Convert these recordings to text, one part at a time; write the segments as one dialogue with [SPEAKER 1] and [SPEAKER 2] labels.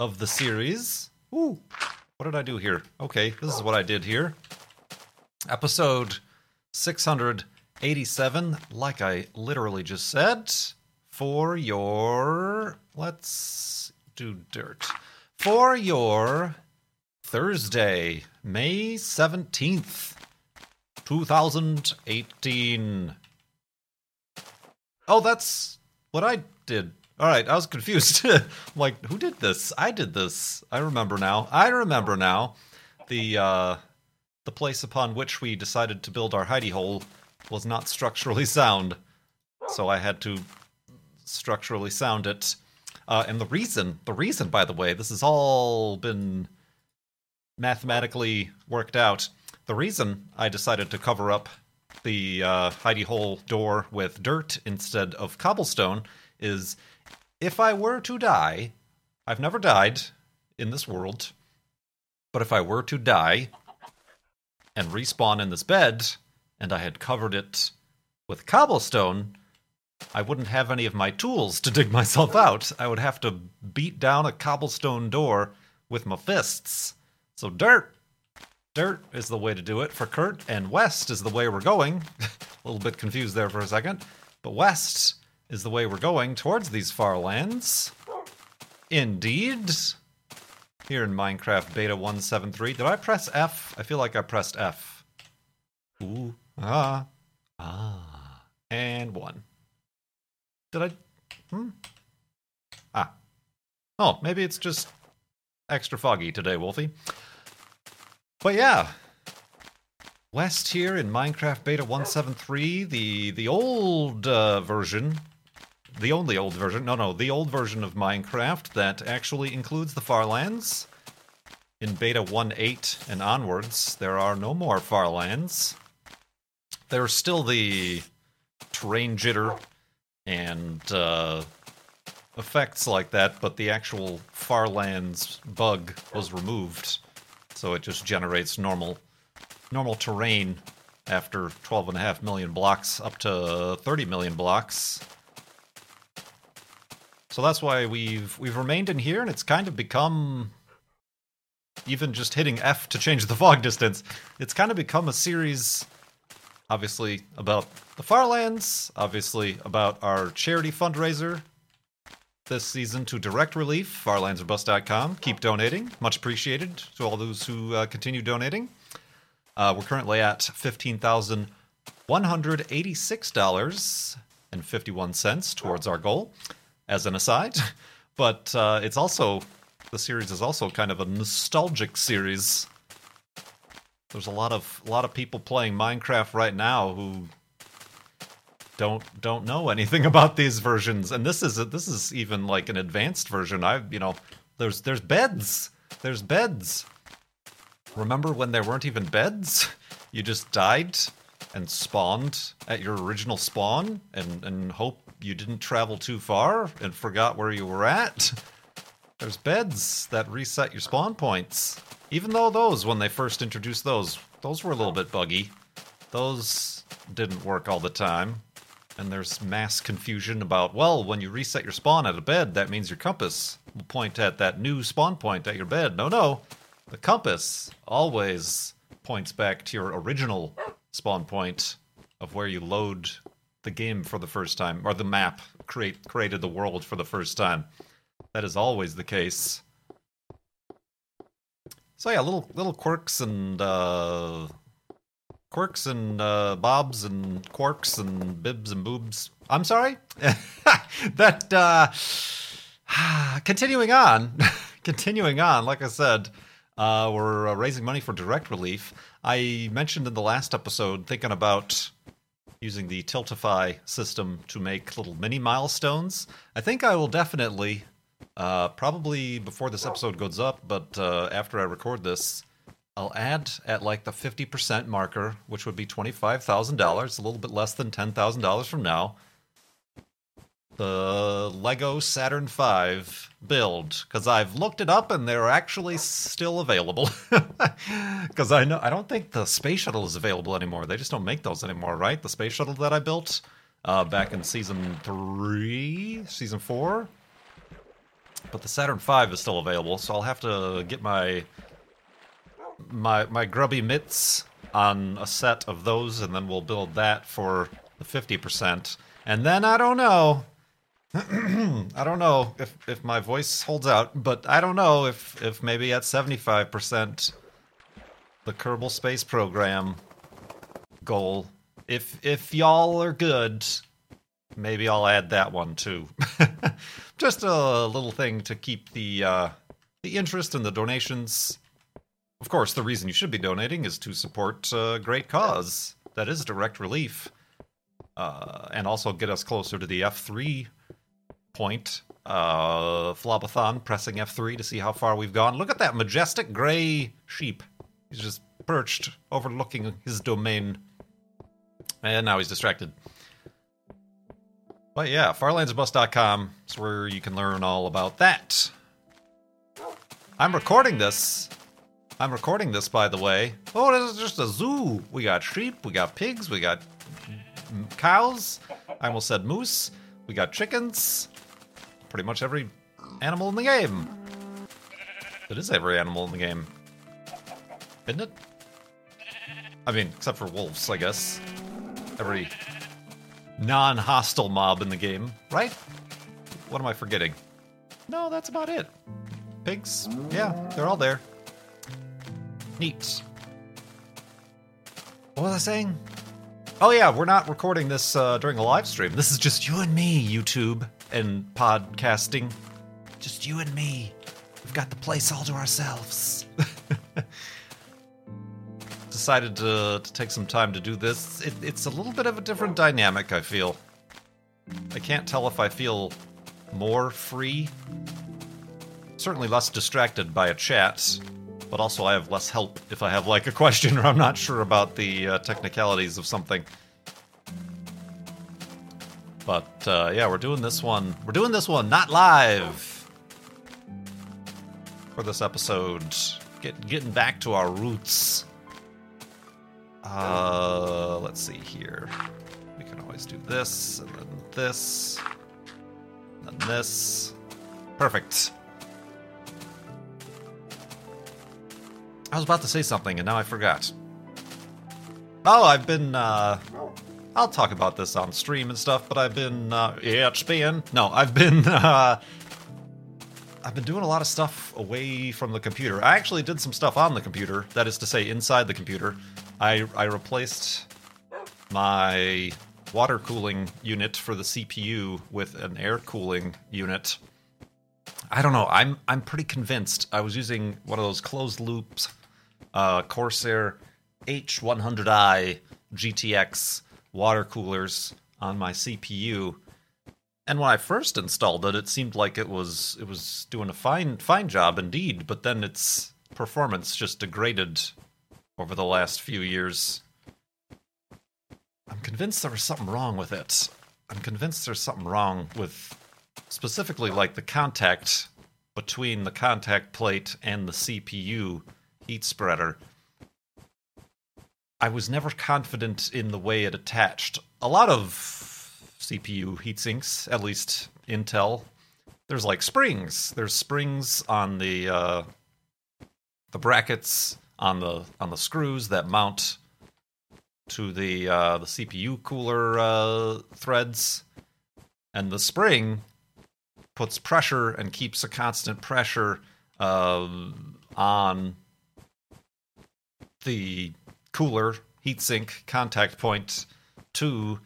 [SPEAKER 1] of the series. Ooh, what did I do here? Okay, this is what I did here. Episode 687, like I literally just said, for your. Let's do dirt. For your Thursday, May 17th, 2018. Oh, that's what I did. All right, I was confused. like, who did this? I did this. I remember now. I remember now. The uh the place upon which we decided to build our hidey hole was not structurally sound. So I had to structurally sound it. Uh, and the reason, the reason, by the way, this has all been mathematically worked out. The reason I decided to cover up the uh, hidey hole door with dirt instead of cobblestone is if I were to die, I've never died in this world, but if I were to die and respawn in this bed and I had covered it with cobblestone, I wouldn't have any of my tools to dig myself out. I would have to beat down a cobblestone door with my fists. So dirt. Dirt is the way to do it for Kurt, and west is the way we're going. a little bit confused there for a second. But west is the way we're going towards these far lands. Indeed. Here in Minecraft Beta 173. Did I press F? I feel like I pressed F. Ooh. Ah. Ah. And one. Did I? Hmm? Ah. Oh, maybe it's just extra foggy today, Wolfie. But yeah, West here in Minecraft Beta 173, the the old uh, version, the only old version, no, no, the old version of Minecraft that actually includes the Farlands. In Beta 1.8 and onwards, there are no more Farlands. There's still the terrain jitter and uh, effects like that, but the actual Farlands bug was removed so it just generates normal normal terrain after 12 and a half million blocks up to 30 million blocks. So that's why we've we've remained in here and it's kind of become even just hitting F to change the fog distance. It's kind of become a series obviously about the Farlands, obviously about our charity fundraiser this season to Direct Relief, farlandsorbust.com. Keep donating. Much appreciated to all those who uh, continue donating. Uh, we're currently at $15,186.51 towards our goal, as an aside. But uh, it's also, the series is also kind of a nostalgic series. There's a lot of a lot of people playing Minecraft right now who don't don't know anything about these versions and this is a, this is even like an advanced version i you know there's there's beds there's beds remember when there weren't even beds you just died and spawned at your original spawn and and hope you didn't travel too far and forgot where you were at there's beds that reset your spawn points even though those when they first introduced those those were a little bit buggy those didn't work all the time and there's mass confusion about, well, when you reset your spawn at a bed, that means your compass will point at that new spawn point at your bed. No, no. The compass always points back to your original spawn point of where you load the game for the first time, or the map create created the world for the first time. That is always the case. So yeah, little little quirks and uh, quirks and uh, bobs and quirks and bibs and boobs. I'm sorry. that uh, continuing on, continuing on. Like I said, uh, we're uh, raising money for direct relief. I mentioned in the last episode thinking about using the Tiltify system to make little mini milestones. I think I will definitely uh, probably before this episode goes up, but uh, after I record this, I'll add at like the 50% marker, which would be $25,000, a little bit less than $10,000 from now. The Lego Saturn V build because I've looked it up and they're actually still available. Because I know I don't think the space shuttle is available anymore. They just don't make those anymore, right? The space shuttle that I built uh, back in season three, season four. But the Saturn V is still available, so I'll have to get my my my grubby mitts on a set of those, and then we'll build that for the fifty percent. And then I don't know. I don't know if, if my voice holds out, but I don't know if, if maybe at seventy five percent the Kerbal Space Program goal. If if y'all are good, maybe I'll add that one too. Just a little thing to keep the uh, the interest and the donations. Of course, the reason you should be donating is to support a great cause that is direct relief, uh, and also get us closer to the F three point. Uh, Flobathon pressing F three to see how far we've gone. Look at that majestic gray sheep. He's just perched, overlooking his domain. And now he's distracted. But yeah, farlandsorbust.com is where you can learn all about that. I'm recording this. I'm recording this, by the way. Oh, this is just a zoo. We got sheep, we got pigs, we got cows. I almost said moose. We got chickens. Pretty much every animal in the game. It is every animal in the game. Isn't it? I mean, except for wolves, I guess. Every non hostile mob in the game, right? What am I forgetting? No, that's about it. Pigs, yeah, they're all there. Neat. What was I saying? Oh, yeah, we're not recording this uh, during a live stream. This is just you and me, YouTube and podcasting. Just you and me. We've got the place all to ourselves. Decided to, to take some time to do this. It, it's a little bit of a different dynamic, I feel. I can't tell if I feel more free. Certainly less distracted by a chat, but also I have less help if I have like a question or I'm not sure about the uh, technicalities of something. But uh, yeah, we're doing this one. We're doing this one not live for this episode. Get, getting back to our roots. Uh, let's see here. We can always do this and then this, and then this. Perfect. I was about to say something and now I forgot. Oh, I've been uh, I'll talk about this on stream and stuff, but I've been uh, yeah, it's no, I've been uh, I've been doing a lot of stuff away from the computer. I actually did some stuff on the computer, that is to say, inside the computer. I I replaced my water cooling unit for the CPU with an air cooling unit. I don't know. I'm I'm pretty convinced. I was using one of those closed loops uh, Corsair H100i GTX water coolers on my CPU. And when I first installed it, it seemed like it was it was doing a fine fine job indeed, but then its performance just degraded over the last few years. I'm convinced there was something wrong with it. I'm convinced there's something wrong with specifically like the contact between the contact plate and the CPU heat spreader. I was never confident in the way it attached. A lot of CPU heatsinks, at least Intel, there's like springs. There's springs on the uh, the brackets on the on the screws that mount to the uh, the CPU cooler uh, threads, and the spring puts pressure and keeps a constant pressure uh, on the cooler heatsink contact point to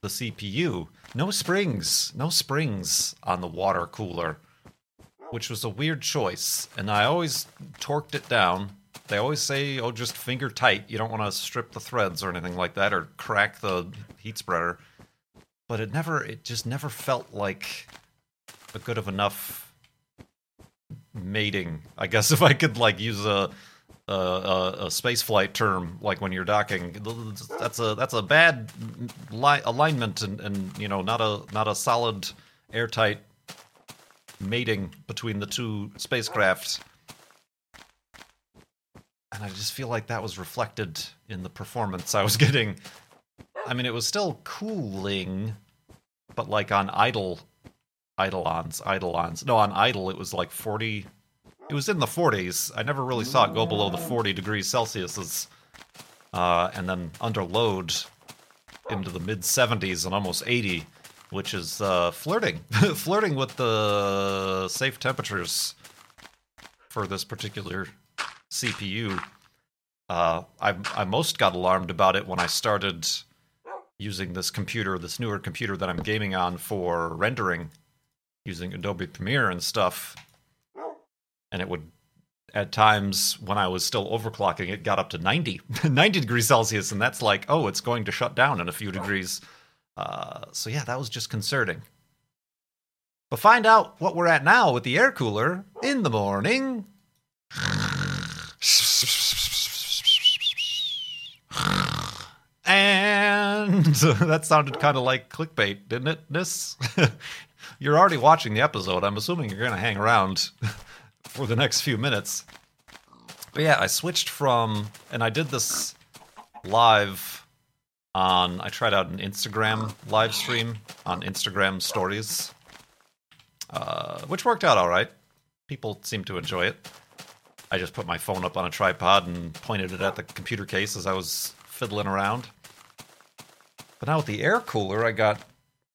[SPEAKER 1] the CPU. No springs, no springs on the water cooler, which was a weird choice. And I always torqued it down. They always say, oh, just finger tight. You don't want to strip the threads or anything like that or crack the heat spreader. But it never, it just never felt like a good of enough mating. I guess if I could like use a a, a, term, like when you're docking, that's a that's a bad li- alignment and, and you know not a not a solid airtight mating between the two spacecrafts. And I just feel like that was reflected in the performance I was getting. I mean, it was still cooling, but like on idle, idlons, idlons. No, on idle, it was like 40. It was in the 40s. I never really saw it go below the 40 degrees Celsius. Uh, and then under load into the mid 70s and almost 80 which is uh, flirting, flirting with the safe temperatures for this particular CPU. Uh, I I most got alarmed about it when I started using this computer, this newer computer that I'm gaming on for rendering, using Adobe Premiere and stuff, and it would. At times, when I was still overclocking, it got up to 90, 90 degrees Celsius, and that's like, oh, it's going to shut down in a few degrees. Uh, so yeah, that was just concerning. But find out what we're at now with the air cooler in the morning. And that sounded kind of like clickbait, didn't it, This? you're already watching the episode. I'm assuming you're going to hang around for the next few minutes. But yeah, I switched from, and I did this live on I tried out an Instagram live stream on Instagram stories, uh, which worked out all right. People seemed to enjoy it. I just put my phone up on a tripod and pointed it at the computer case as I was fiddling around. But now with the air cooler, I got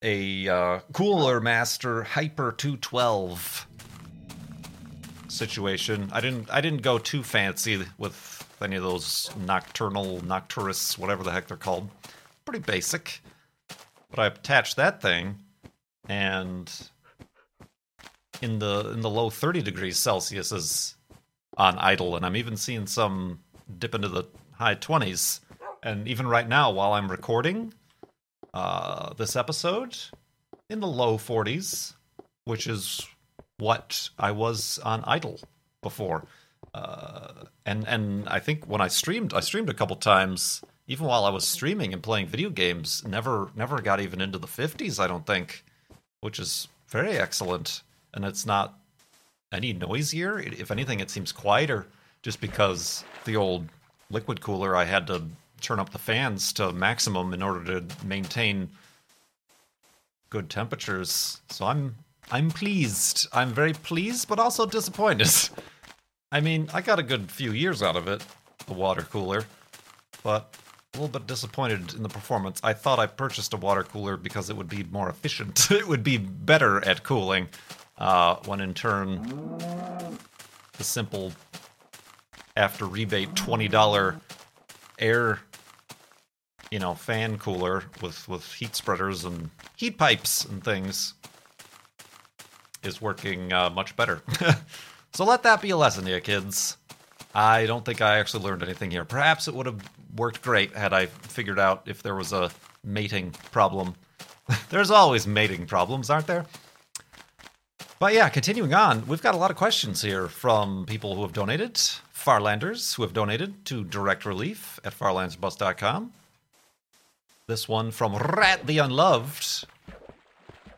[SPEAKER 1] a uh, Cooler Master Hyper 212 situation. I didn't I didn't go too fancy with any of those nocturnal nocturus, whatever the heck they're called. Pretty basic. But I attached that thing, and in the in the low 30 degrees Celsius is on idle, and I'm even seeing some dip into the high 20s. And even right now, while I'm recording uh, this episode, in the low 40s, which is what I was on idle before. Uh, and and I think when I streamed, I streamed a couple times, even while I was streaming and playing video games. Never never got even into the fifties. I don't think, which is very excellent. And it's not any noisier. If anything, it seems quieter, just because the old liquid cooler I had to turn up the fans to maximum in order to maintain good temperatures. So I'm I'm pleased. I'm very pleased, but also disappointed. I mean, I got a good few years out of it, the water cooler, but a little bit disappointed in the performance. I thought I purchased a water cooler because it would be more efficient. it would be better at cooling, uh, when in turn, the simple after rebate twenty dollar air, you know, fan cooler with with heat spreaders and heat pipes and things is working uh, much better. So let that be a lesson to you, kids. I don't think I actually learned anything here. Perhaps it would have worked great had I figured out if there was a mating problem. There's always mating problems, aren't there? But yeah, continuing on, we've got a lot of questions here from people who have donated, Farlanders who have donated to Direct Relief at farlandsorbust.com. This one from Rat the Unloved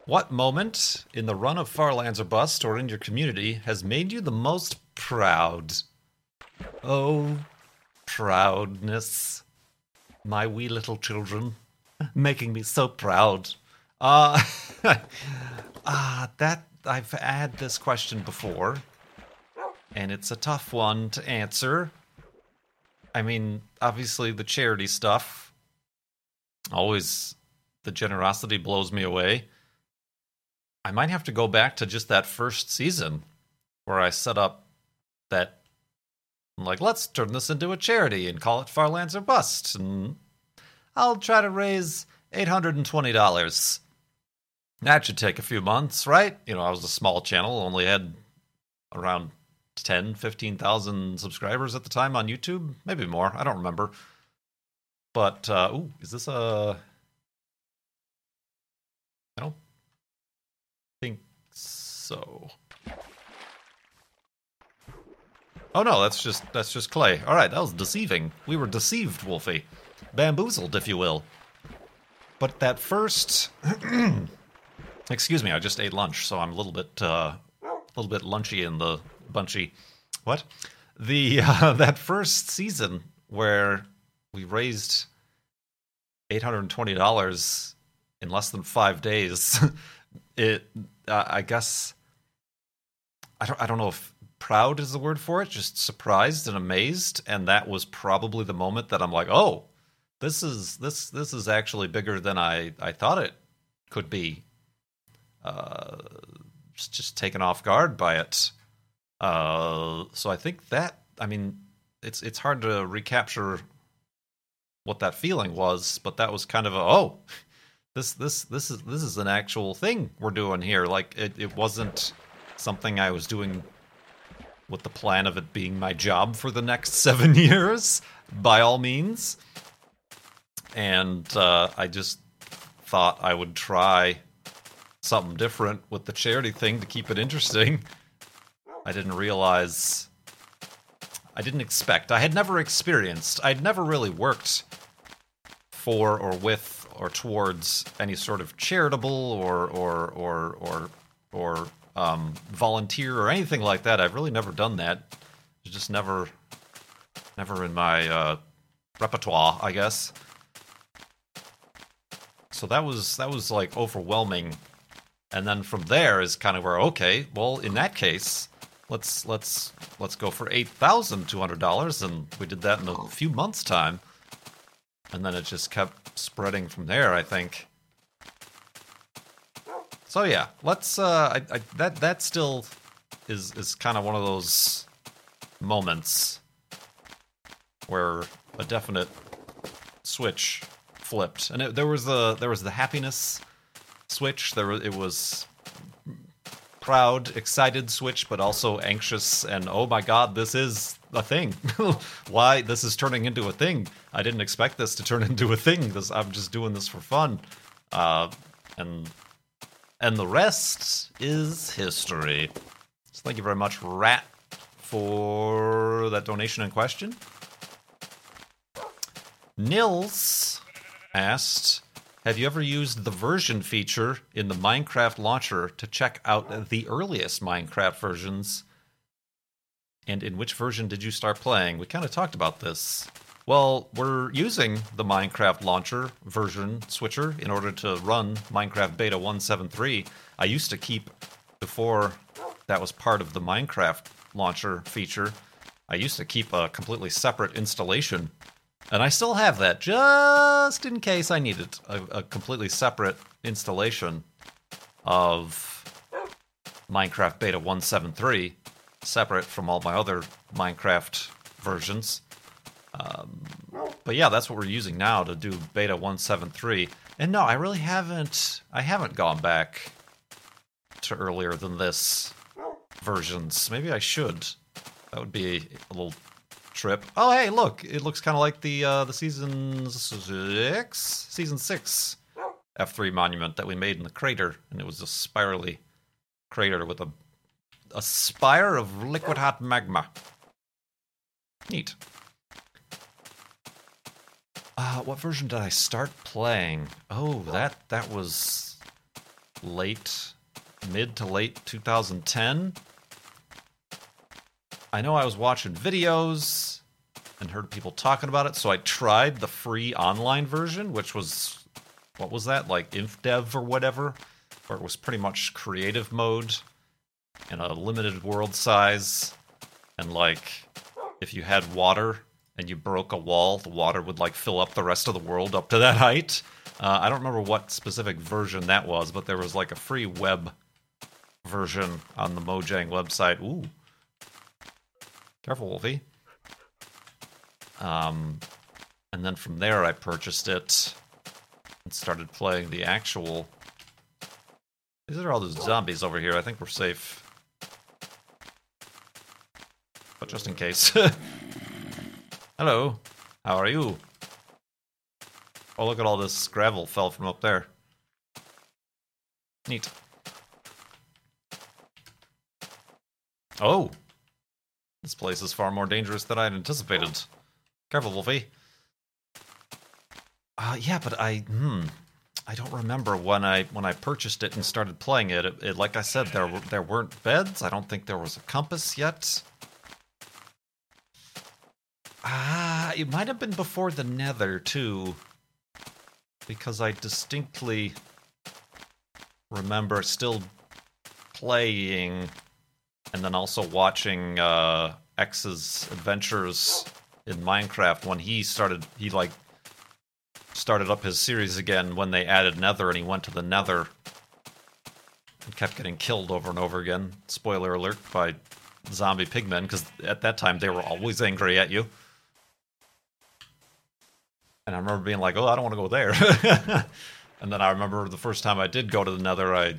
[SPEAKER 1] what moment in the run of Farlands or Bust or in your community has made you the most proud? Oh, proudness. My wee little children making me so proud. Uh, uh that I've had this question before, and it's a tough one to answer. I mean, obviously the charity stuff always the generosity blows me away. I might have to go back to just that first season where I set up that I'm like, let's turn this into a charity and call it Farlands or Bust. And I'll try to raise $820. That should take a few months, right? You know, I was a small channel, only had around 10, 15,000 subscribers at the time on YouTube. Maybe more. I don't remember. But, uh, ooh, is this a. I don't So. Oh no, that's just that's just clay. All right, that was deceiving. We were deceived, Wolfie, bamboozled, if you will. But that first, excuse me, I just ate lunch, so I'm a little bit uh, a little bit lunchy in the bunchy. What? The uh, that first season where we raised eight hundred and twenty dollars in less than five days. it, uh, I guess, I don't, I don't know if proud is the word for it. Just surprised and amazed, and that was probably the moment that I'm like, oh, this is this this is actually bigger than I I thought it could be. Uh, just just taken off guard by it. Uh, so I think that I mean it's it's hard to recapture what that feeling was, but that was kind of a oh, this this this is this is an actual thing we're doing here. Like it, it wasn't something I was doing with the plan of it being my job for the next seven years, by all means. And uh, I just thought I would try something different with the charity thing to keep it interesting. I didn't realize. I didn't expect. I had never experienced. I'd never really worked for or with or towards any sort of charitable or or or or or um, volunteer or anything like that. I've really never done that. It's just never, never in my uh, repertoire, I guess. So that was that was like overwhelming, and then from there is kind of where okay, well in that case, let's let's let's go for eight thousand two hundred dollars, and we did that in a few months' time, and then it just kept spreading from there. I think. So yeah, let's. Uh, I, I, that that still is is kind of one of those moments where a definite switch flipped, and it, there was the there was the happiness switch. There it was proud, excited switch, but also anxious and oh my god, this is a thing. Why this is turning into a thing? I didn't expect this to turn into a thing. This I'm just doing this for fun, uh, and and the rest is history. So thank you very much, Rat, for that donation in question. Nils asked, have you ever used the version feature in the Minecraft launcher to check out the earliest Minecraft versions? And in which version did you start playing? We kind of talked about this. Well, we're using the Minecraft launcher version switcher in order to run Minecraft Beta 173. I used to keep, before that was part of the Minecraft launcher feature, I used to keep a completely separate installation. And I still have that just in case I needed a, a completely separate installation of Minecraft Beta 173, separate from all my other Minecraft versions. Um, but yeah, that's what we're using now to do beta 173. And no, I really haven't I haven't gone back to earlier than this versions. Maybe I should. That would be a little trip. Oh, hey, look, it looks kind of like the uh, the season six, season six F3 monument that we made in the crater, and it was a spirally crater with a a spire of liquid hot magma. Neat. Uh, what version did I start playing? Oh, that that was late, mid to late 2010. I know I was watching videos and heard people talking about it, so I tried the free online version, which was what was that like InfDev or whatever, where it was pretty much creative mode in a limited world size, and like if you had water and you broke a wall, the water would like fill up the rest of the world up to that height. Uh, I don't remember what specific version that was, but there was like a free web version on the Mojang website. Ooh, careful, Wolfie. Um, and then from there, I purchased it and started playing the actual. These are all those zombies over here. I think we're safe. But just in case. Hello. How are you? Oh, look at all this gravel fell from up there. Neat. Oh, this place is far more dangerous than I had anticipated. Careful, Wolfie. Uh, yeah, but I hmm, I don't remember when I when I purchased it and started playing it. It, it like I said, there there weren't beds. I don't think there was a compass yet. Ah, it might have been before the Nether too, because I distinctly remember still playing and then also watching uh, X's adventures in Minecraft when he started. He like started up his series again when they added Nether, and he went to the Nether and kept getting killed over and over again. Spoiler alert by zombie pigmen, because at that time they were always angry at you. And I remember being like, "Oh, I don't want to go there." and then I remember the first time I did go to the Nether, I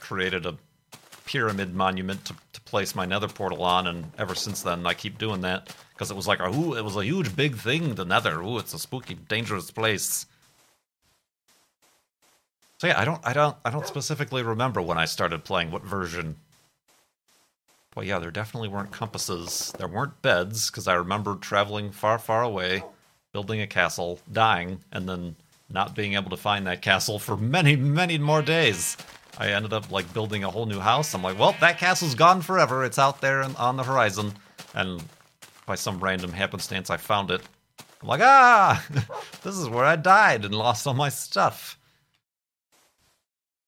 [SPEAKER 1] created a pyramid monument to, to place my Nether portal on, and ever since then I keep doing that because it was like, ooh, it was a huge big thing. The Nether, ooh, it's a spooky, dangerous place. So yeah, I don't, I don't, I don't specifically remember when I started playing what version. But yeah, there definitely weren't compasses. There weren't beds because I remember traveling far, far away, building a castle, dying, and then not being able to find that castle for many, many more days. I ended up like building a whole new house. I'm like, well, that castle's gone forever. It's out there on the horizon, and by some random happenstance, I found it. I'm like, ah, this is where I died and lost all my stuff.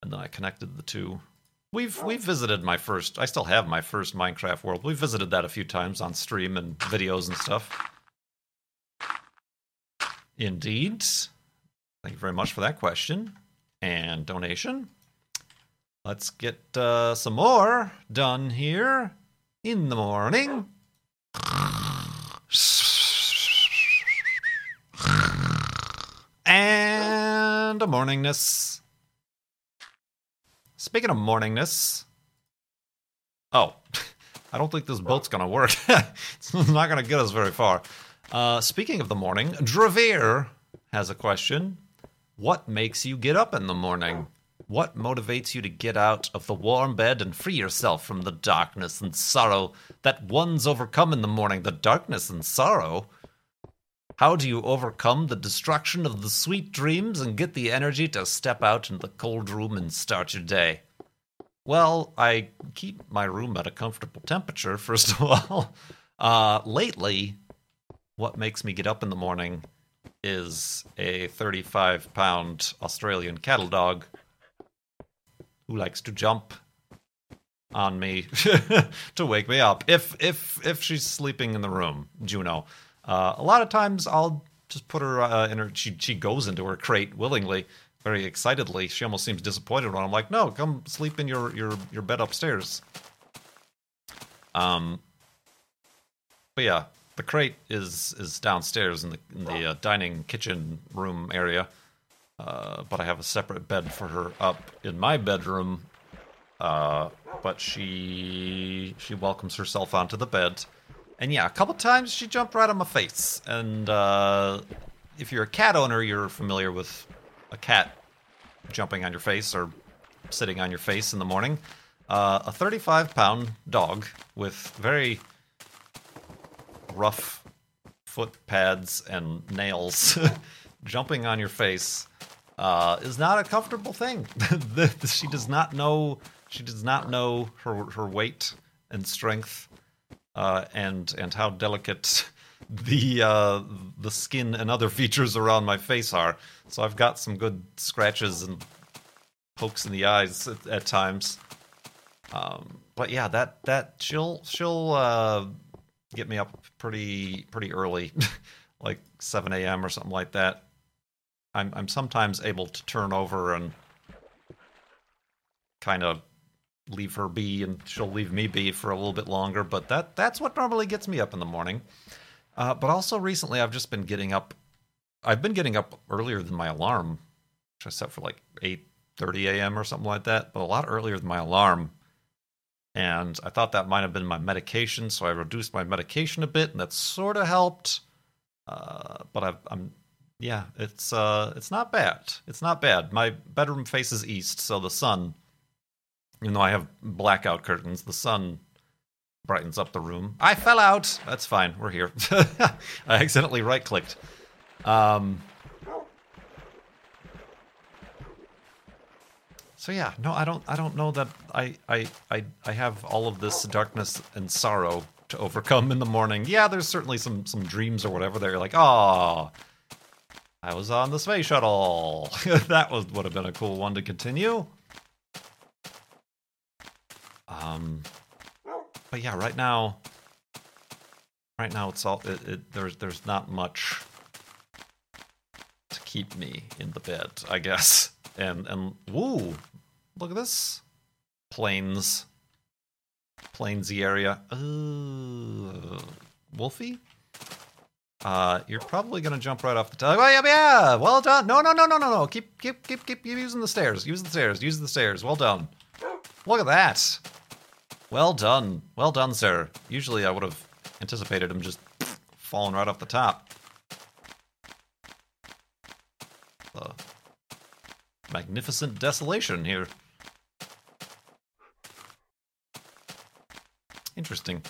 [SPEAKER 1] And then I connected the two. We've we've visited my first. I still have my first Minecraft world. We've visited that a few times on stream and videos and stuff. Indeed. Thank you very much for that question and donation. Let's get uh, some more done here in the morning. And a morningness. Speaking of morningness. Oh, I don't think this boat's gonna work. it's not gonna get us very far. Uh, speaking of the morning, Dravere has a question. What makes you get up in the morning? What motivates you to get out of the warm bed and free yourself from the darkness and sorrow that one's overcome in the morning? The darkness and sorrow? How do you overcome the destruction of the sweet dreams and get the energy to step out in the cold room and start your day? Well, I keep my room at a comfortable temperature, first of all. Uh, lately, what makes me get up in the morning is a 35 pound Australian cattle dog who likes to jump on me to wake me up. If if if she's sleeping in the room juno uh, a lot of times i'll just put her uh, in her she, she goes into her crate willingly very excitedly. She almost seems disappointed when i'm like no come sleep in your your your bed upstairs. Um but yeah the crate is is downstairs in the in the uh, dining kitchen room area uh, but I have a separate bed for her up in my bedroom. Uh, but she she welcomes herself onto the bed, and yeah, a couple times she jumped right on my face. And uh, if you're a cat owner, you're familiar with a cat jumping on your face or sitting on your face in the morning. Uh, a 35 pound dog with very rough foot pads and nails jumping on your face uh, is not a comfortable thing. she does not know. She does not know her her weight and strength, uh, and and how delicate the uh, the skin and other features around my face are. So I've got some good scratches and pokes in the eyes at, at times. Um, but yeah, that that she'll she'll uh, get me up pretty pretty early, like seven a.m. or something like that. I'm I'm sometimes able to turn over and kind of leave her be and she'll leave me be for a little bit longer but that that's what normally gets me up in the morning uh, but also recently i've just been getting up i've been getting up earlier than my alarm which i set for like 8.30 a.m or something like that but a lot earlier than my alarm and i thought that might have been my medication so i reduced my medication a bit and that sort of helped uh, but i am yeah, it's uh, it's not bad. It's not bad. My bedroom faces east, so the sun, even though I have blackout curtains, the sun brightens up the room. I fell out. That's fine. We're here. I accidentally right clicked. Um, so yeah, no, I don't. I don't know that I, I I I have all of this darkness and sorrow to overcome in the morning. Yeah, there's certainly some some dreams or whatever. They're like, oh, I was on the space shuttle. that was would have been a cool one to continue. Um, but yeah, right now, right now it's all it, it, there's there's not much to keep me in the bed, I guess. And and woo, look at this plains, plainsy area. Uh, Wolfie. Uh, you're probably gonna jump right off the top. Oh, yeah, yeah. Well done. No, no, no, no, no, no. Keep, keep, keep, keep using the stairs. Use the stairs. Use the stairs. Well done. Look at that. Well done. Well done, sir. Usually I would have anticipated him just falling right off the top. Uh, magnificent desolation here. Interesting.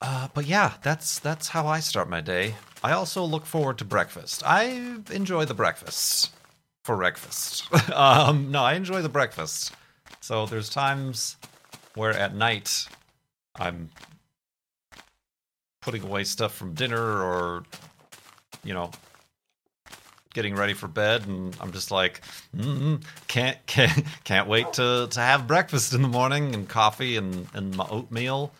[SPEAKER 1] Uh, but yeah, that's that's how I start my day. I also look forward to breakfast. I enjoy the breakfast for breakfast. um, no, I enjoy the breakfast. So there's times where at night I'm putting away stuff from dinner or, you know, getting ready for bed, and I'm just like, mm can't can't can't wait to to have breakfast in the morning and coffee and and my oatmeal.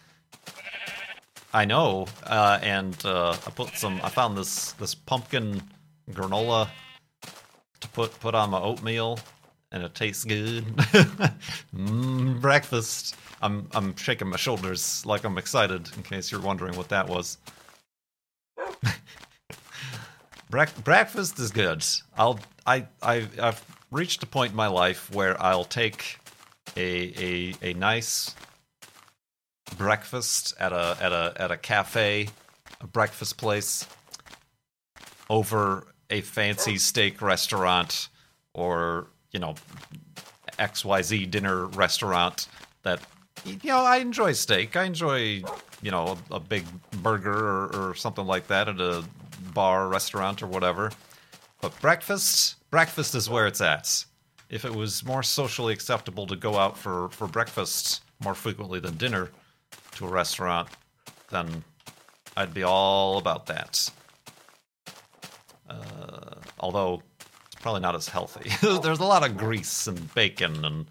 [SPEAKER 1] I know, uh, and uh, I put some. I found this this pumpkin granola to put put on my oatmeal, and it tastes good. mm, breakfast. I'm I'm shaking my shoulders like I'm excited. In case you're wondering what that was. Bre- breakfast is good. I'll I I I've reached a point in my life where I'll take a a a nice breakfast at a at a at a cafe, a breakfast place over a fancy steak restaurant or, you know, XYZ dinner restaurant that you know, I enjoy steak. I enjoy, you know, a, a big burger or, or, something like that at a bar, restaurant, or whatever. But breakfast, breakfast is where it's at. If it was more socially acceptable to go out for, for breakfast more frequently than dinner to a restaurant, then I'd be all about that. Uh, although it's probably not as healthy. There's a lot of grease and bacon and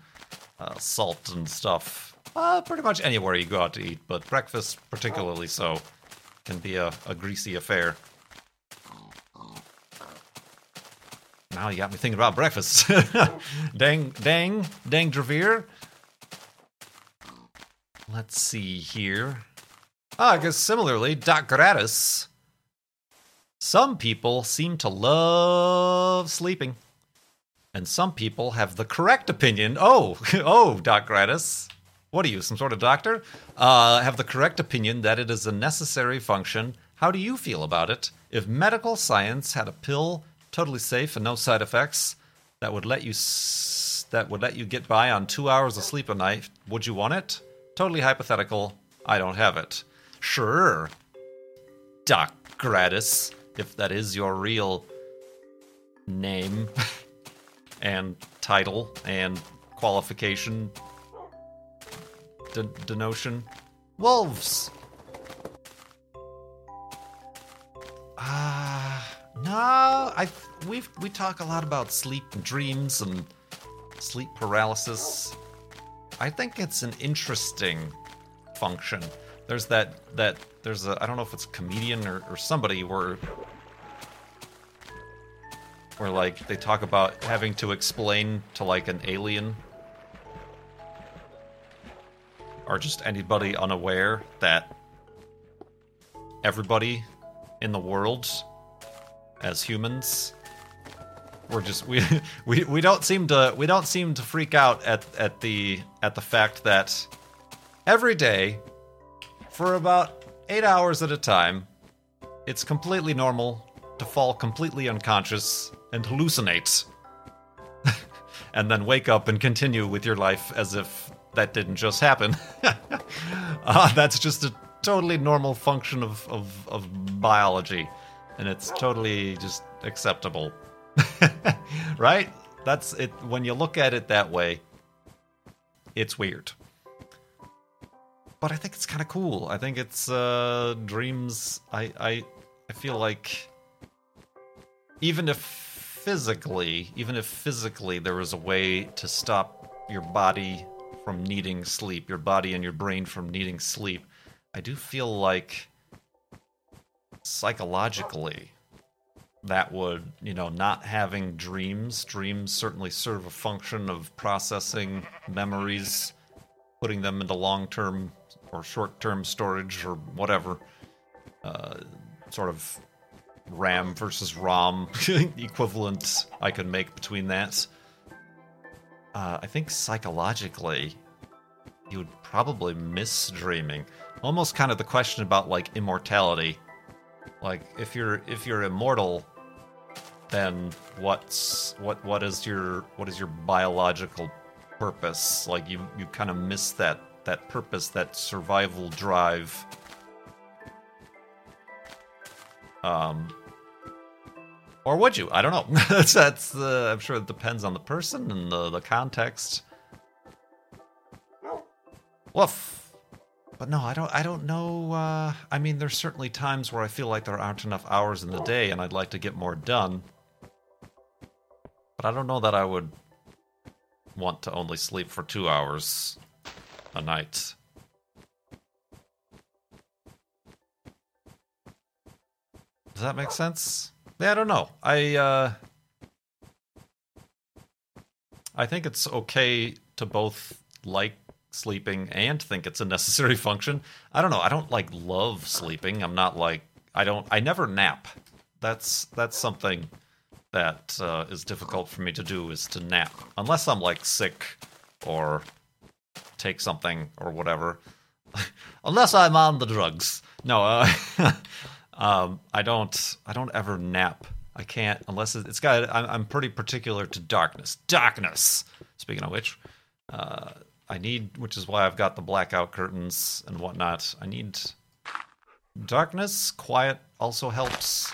[SPEAKER 1] uh, salt and stuff uh, pretty much anywhere you go out to eat, but breakfast particularly so can be a, a greasy affair. Now you got me thinking about breakfast. dang, dang, dang, Dravir. Let's see here. Oh, I guess similarly, Doc Gratis. Some people seem to love sleeping. And some people have the correct opinion. Oh, oh, Doc Gratis what are you, some sort of doctor? Uh, have the correct opinion that it is a necessary function. How do you feel about it? If medical science had a pill, totally safe and no side effects, that would let you s- that would let you get by on two hours of sleep a night, would you want it? Totally hypothetical. I don't have it. Sure, Doc Gratis, if that is your real name and title and qualification de- denotion. Wolves. Ah, no. I we we talk a lot about sleep dreams and sleep paralysis. I think it's an interesting function. There's that that there's a I don't know if it's a comedian or, or somebody where where like they talk about having to explain to like an alien or just anybody unaware that everybody in the world as humans we're just we, we we don't seem to we don't seem to freak out at at the at the fact that every day for about 8 hours at a time it's completely normal to fall completely unconscious and hallucinate and then wake up and continue with your life as if that didn't just happen. uh, that's just a totally normal function of, of, of biology, and it's totally just acceptable. right? That's it. When you look at it that way, it's weird. But I think it's kind of cool. I think it's uh, dreams. I, I I feel like even if physically, even if physically there was a way to stop your body from needing sleep, your body and your brain from needing sleep, I do feel like psychologically that would, you know, not having dreams, dreams certainly serve a function of processing memories, putting them into long term or short term storage or whatever. Uh, sort of RAM versus ROM equivalent I could make between that. Uh, I think psychologically, you would probably miss dreaming. Almost kind of the question about like immortality. Like if you're if you're immortal, then what's what what is your what is your biological purpose? Like you you kind of miss that that purpose, that survival drive. Um, or would you? I don't know. that's that's. Uh, I'm sure it depends on the person and the the context. Woof. But no, I don't. I don't know. Uh, I mean, there's certainly times where I feel like there aren't enough hours in the day, and I'd like to get more done. But I don't know that I would want to only sleep for two hours a night. Does that make sense? Yeah, I don't know. I uh I think it's okay to both like sleeping and think it's a necessary function. I don't know. I don't like love sleeping. I'm not like I don't I never nap. That's that's something that uh, is difficult for me to do is to nap unless I'm like sick or take something or whatever. unless I'm on the drugs. No, uh, Um, I don't. I don't ever nap. I can't unless it's got. I'm, I'm pretty particular to darkness. Darkness. Speaking of which, uh, I need, which is why I've got the blackout curtains and whatnot. I need darkness. Quiet also helps.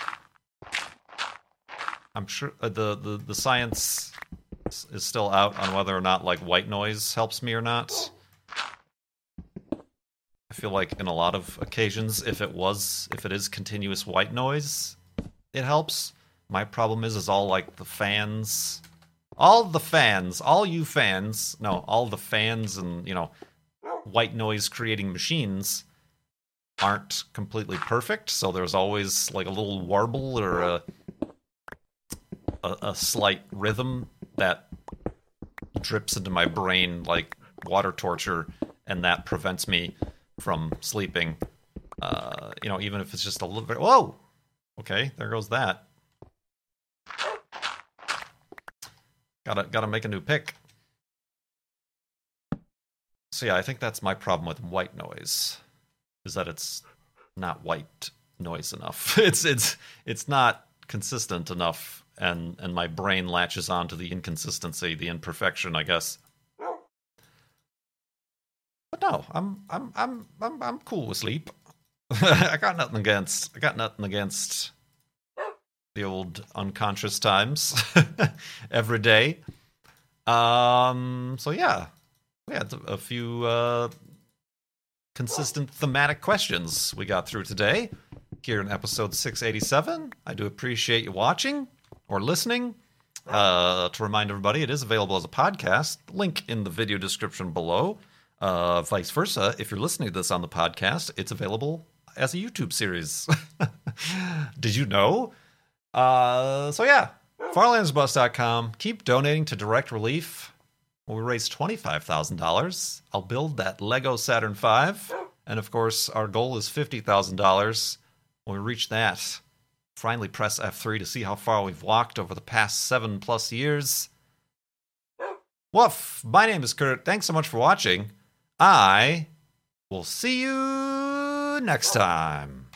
[SPEAKER 1] I'm sure uh, the, the the science is still out on whether or not like white noise helps me or not. I feel like in a lot of occasions, if it was, if it is continuous white noise, it helps. My problem is, is all like the fans, all the fans, all you fans, no, all the fans and you know, white noise creating machines aren't completely perfect. So there's always like a little warble or a a, a slight rhythm that drips into my brain like water torture, and that prevents me from sleeping. Uh, you know, even if it's just a little bit. Whoa! Okay, there goes that. Gotta gotta make a new pick. So yeah, I think that's my problem with white noise, is that it's not white noise enough. it's it's it's not consistent enough, and and my brain latches on to the inconsistency, the imperfection, I guess But no, I'm I'm I'm I'm I'm cool with sleep. I got nothing against I got nothing against the old unconscious times every day. Um so yeah. We had a few uh consistent thematic questions we got through today here in episode 687. I do appreciate you watching or listening. Uh, to remind everybody, it is available as a podcast. Link in the video description below. Uh, vice versa, if you're listening to this on the podcast, it's available as a YouTube series. Did you know? Uh, so yeah, farlandsorbust.com. Keep donating to Direct Relief. When we raise $25,000, I'll build that Lego Saturn V. And of course, our goal is $50,000. When we reach that, finally press F3 to see how far we've walked over the past seven plus years. Woof! My name is Kurt. Thanks so much for watching. I will see you next time.